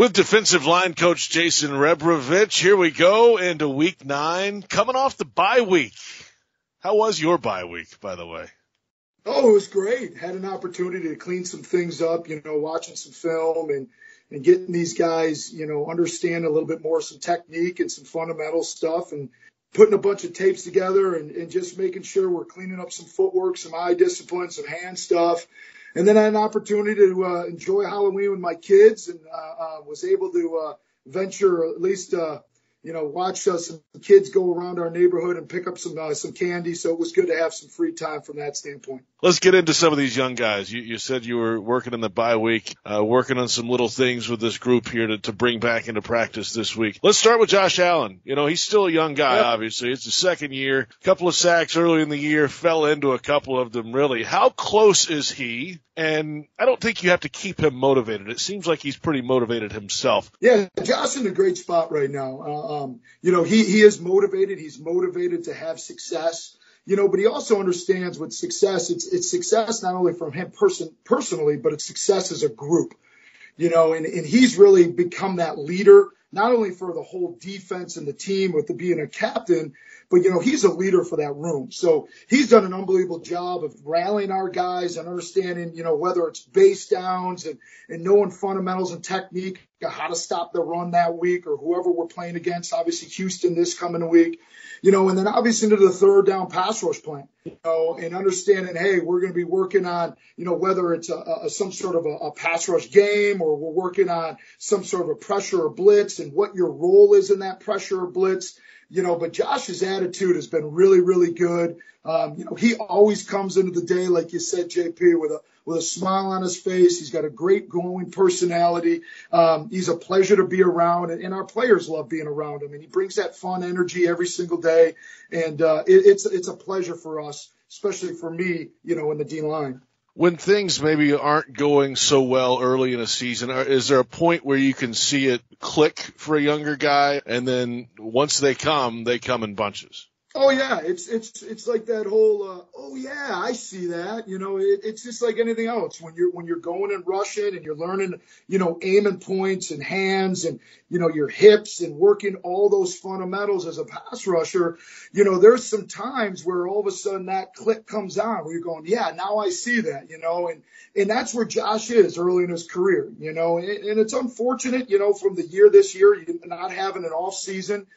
With defensive line coach Jason Rebrovich, here we go into week nine, coming off the bye week. How was your bye week, by the way? Oh, it was great. Had an opportunity to clean some things up, you know, watching some film and, and getting these guys, you know, understand a little bit more some technique and some fundamental stuff and putting a bunch of tapes together and, and just making sure we're cleaning up some footwork, some eye discipline, some hand stuff and then I had an opportunity to uh, enjoy Halloween with my kids, and uh, uh, was able to uh, venture at least uh, you know, watch uh, some kids go around our neighborhood and pick up some uh, some candy. So it was good to have some free time from that standpoint. Let's get into some of these young guys. You, you said you were working in the bye week, uh, working on some little things with this group here to, to bring back into practice this week. Let's start with Josh Allen. You know, he's still a young guy, obviously. It's the second year. A couple of sacks early in the year, fell into a couple of them really. How close is he? And I don't think you have to keep him motivated. It seems like he's pretty motivated himself. Yeah, Josh in a great spot right now. Uh, um, you know, he, he is motivated. He's motivated to have success you know, but he also understands with success, it's, it's success not only from him person, personally, but it's success as a group, you know, and, and he's really become that leader, not only for the whole defense and the team with the being a captain, but you know, he's a leader for that room. So he's done an unbelievable job of rallying our guys and understanding, you know, whether it's base downs and, and knowing fundamentals and technique, how to stop the run that week or whoever we're playing against. Obviously Houston this coming week, you know, and then obviously into the third down pass rush plan, you know, and understanding, hey, we're going to be working on, you know, whether it's a, a some sort of a, a pass rush game or we're working on some sort of a pressure or blitz and what your role is in that pressure or blitz you know, but Josh's attitude has been really, really good. Um, you know, he always comes into the day, like you said, JP, with a with a smile on his face. He's got a great glowing personality. Um, he's a pleasure to be around, and, and, our players love being around him. And he brings that fun energy every single day, and uh, it, it's it's a pleasure for us, especially for me, you know, in the D line when things maybe aren't going so well early in a season, is there a point where you can see it click for a younger guy and then once they come, they come in bunches? Oh yeah, it's it's it's like that whole uh, oh yeah, I see that. You know, it, it's just like anything else. When you're when you're going and rushing and you're learning, you know, aiming points and hands and you know your hips and working all those fundamentals as a pass rusher. You know, there's some times where all of a sudden that click comes on where you're going, yeah, now I see that. You know, and and that's where Josh is early in his career. You know, and, and it's unfortunate, you know, from the year this year, not having an off season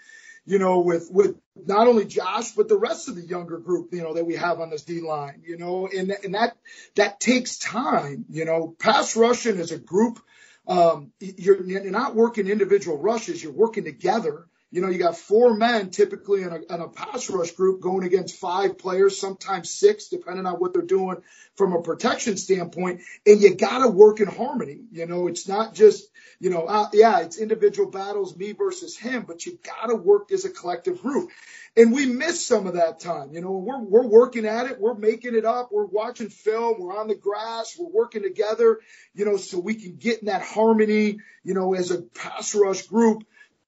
you know, with, with not only Josh, but the rest of the younger group, you know, that we have on this D line, you know, and, and that, that takes time, you know, pass rushing as a group. Um, you're, you're not working individual rushes. You're working together. You know, you got four men typically in a, in a pass rush group going against five players, sometimes six, depending on what they're doing from a protection standpoint. And you got to work in harmony. You know, it's not just, you know, uh, yeah, it's individual battles, me versus him, but you got to work as a collective group. And we miss some of that time. You know, we're, we're working at it. We're making it up. We're watching film. We're on the grass. We're working together, you know, so we can get in that harmony, you know, as a pass rush group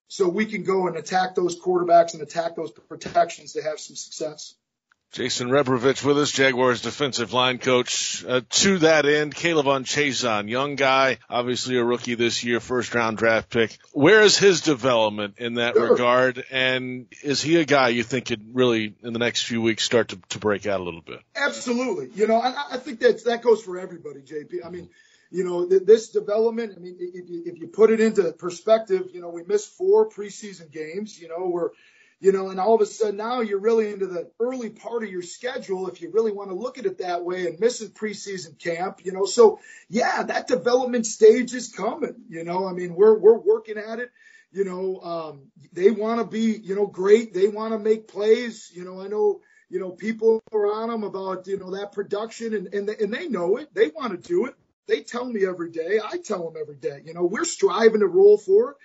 so we can go and attack those quarterbacks and attack those protections to have some success. Jason Rebrovich with us, Jaguars defensive line coach. Uh, to that end, K'Lavon Chaisson, young guy, obviously a rookie this year, first round draft pick. Where is his development in that sure. regard? And is he a guy you think could really, in the next few weeks, start to, to break out a little bit? Absolutely. You know, I, I think that that goes for everybody, JP. I mean, you know, th- this development, I mean, if you, put it into perspective, you know, we missed four preseason games, you know, we're, you know, and all of a sudden now you're really into the early part of your schedule if you really want to look at it that way and missing preseason camp, you know. So yeah, that development stage is coming, you know. I mean, we're we're working at it. You know, um, they want to be, you know, great. They want to make plays. You know, I know, you know, people are on them about, you know, that production and, and, and they know it. They want to do it. They tell me every day. I tell them every day. You know, we're striving to roll for it.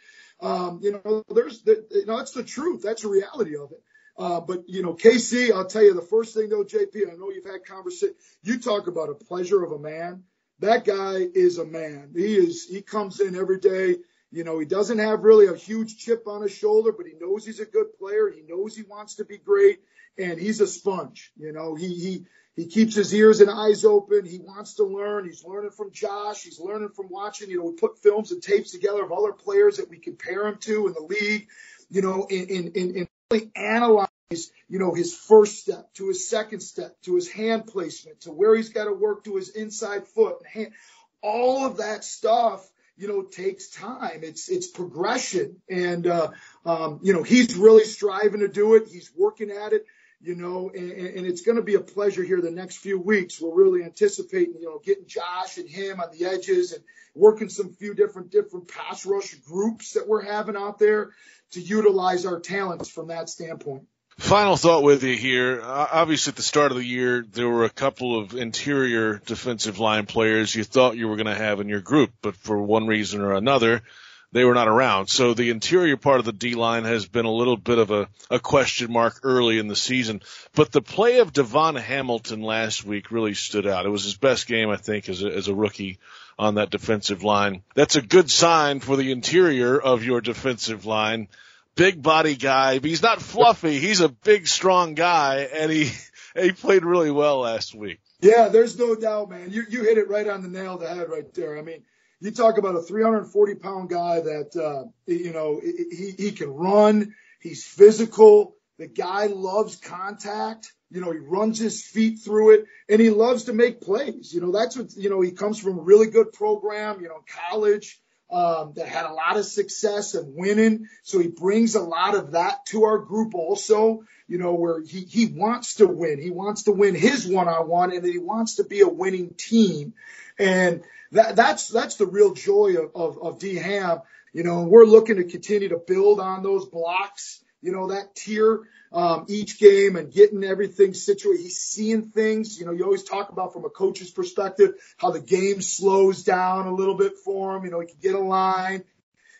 Um, you know, there's, the, you know, that's the truth. That's the reality of it. Uh, but you know, KC, I'll tell you the first thing though, JP. I know you've had conversation. You talk about a pleasure of a man. That guy is a man. He is. He comes in every day. You know, he doesn't have really a huge chip on his shoulder, but he knows he's a good player. He knows he wants to be great, and he's a sponge. You know, he he he keeps his ears and eyes open. He wants to learn. He's learning from Josh. He's learning from watching. You know, we put films and tapes together of other players that we compare him to in the league. You know, in in in, really analyze. You know, his first step to his second step to his hand placement to where he's got to work to his inside foot and hand. All of that stuff you know takes time it's it's progression and uh, um, you know he's really striving to do it he's working at it you know, and, and it's going to be a pleasure here the next few weeks. We're really anticipating, you know, getting Josh and him on the edges and working some few different different pass rush groups that we're having out there to utilize our talents from that standpoint. Final thought with you here. Obviously, at the start of the year, there were a couple of interior defensive line players you thought you were going to have in your group, but for one reason or another, they were not around. So the interior part of the D line has been a little bit of a, a question mark early in the season. But the play of Davon Hamilton last week really stood out. It was his best game, I think, as a, as a rookie on that defensive line. That's a good sign for the interior of your defensive line. Big body guy, he's not fluffy. He's a big, strong guy, and he he played really well last week. Yeah, there's no doubt, man. You you hit it right on the nail the head right there. I mean, you talk about a 340 pound guy that, uh, you know, he, he can run. He's physical. The guy loves contact. You know, he runs his feet through it and he loves to make plays. You know, that's what, you know, he comes from a really good program, you know, college, um, that had a lot of success and winning. So he brings a lot of that to our group also, you know, where he, he wants to win. He wants to win his one on one and he wants to be a winning team. And, that, that's that's the real joy of, of, of D Ham. You know, we're looking to continue to build on those blocks. You know, that tier um, each game and getting everything situated. He's seeing things. You know, you always talk about from a coach's perspective how the game slows down a little bit for him. You know, he can get a line.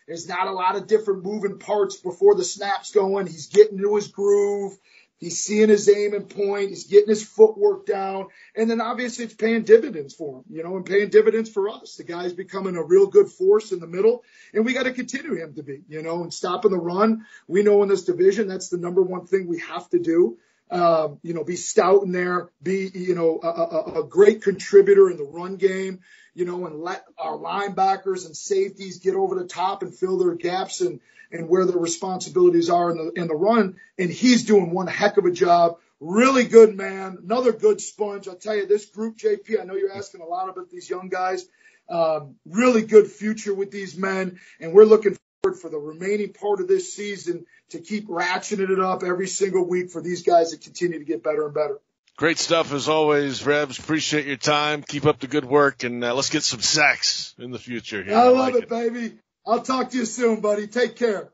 There's not a lot of different moving parts before the snap's going. He's getting into his groove. He's seeing his aim and point. He's getting his footwork down. And then obviously it's paying dividends for him, you know, and paying dividends for us. The guy's becoming a real good force in the middle. And we got to continue him to be, you know, and stopping the run. We know in this division, that's the number one thing we have to do. Um, you know, be stout in there, be, you know, a, a, a great contributor in the run game, you know, and let our linebackers and safeties get over the top and fill their gaps and, and where the responsibilities are in the in the run. And he's doing one heck of a job. Really good man. Another good sponge. I'll tell you, this group, JP. I know you're asking a lot about these young guys. Um, really good future with these men, and we're looking forward for the remaining part of this season to keep ratcheting it up every single week for these guys to continue to get better and better. Great stuff as always, Rebs. Appreciate your time. Keep up the good work, and uh, let's get some sacks in the future. Here. I love I like it, it, baby. I'll talk to you soon, buddy. Take care.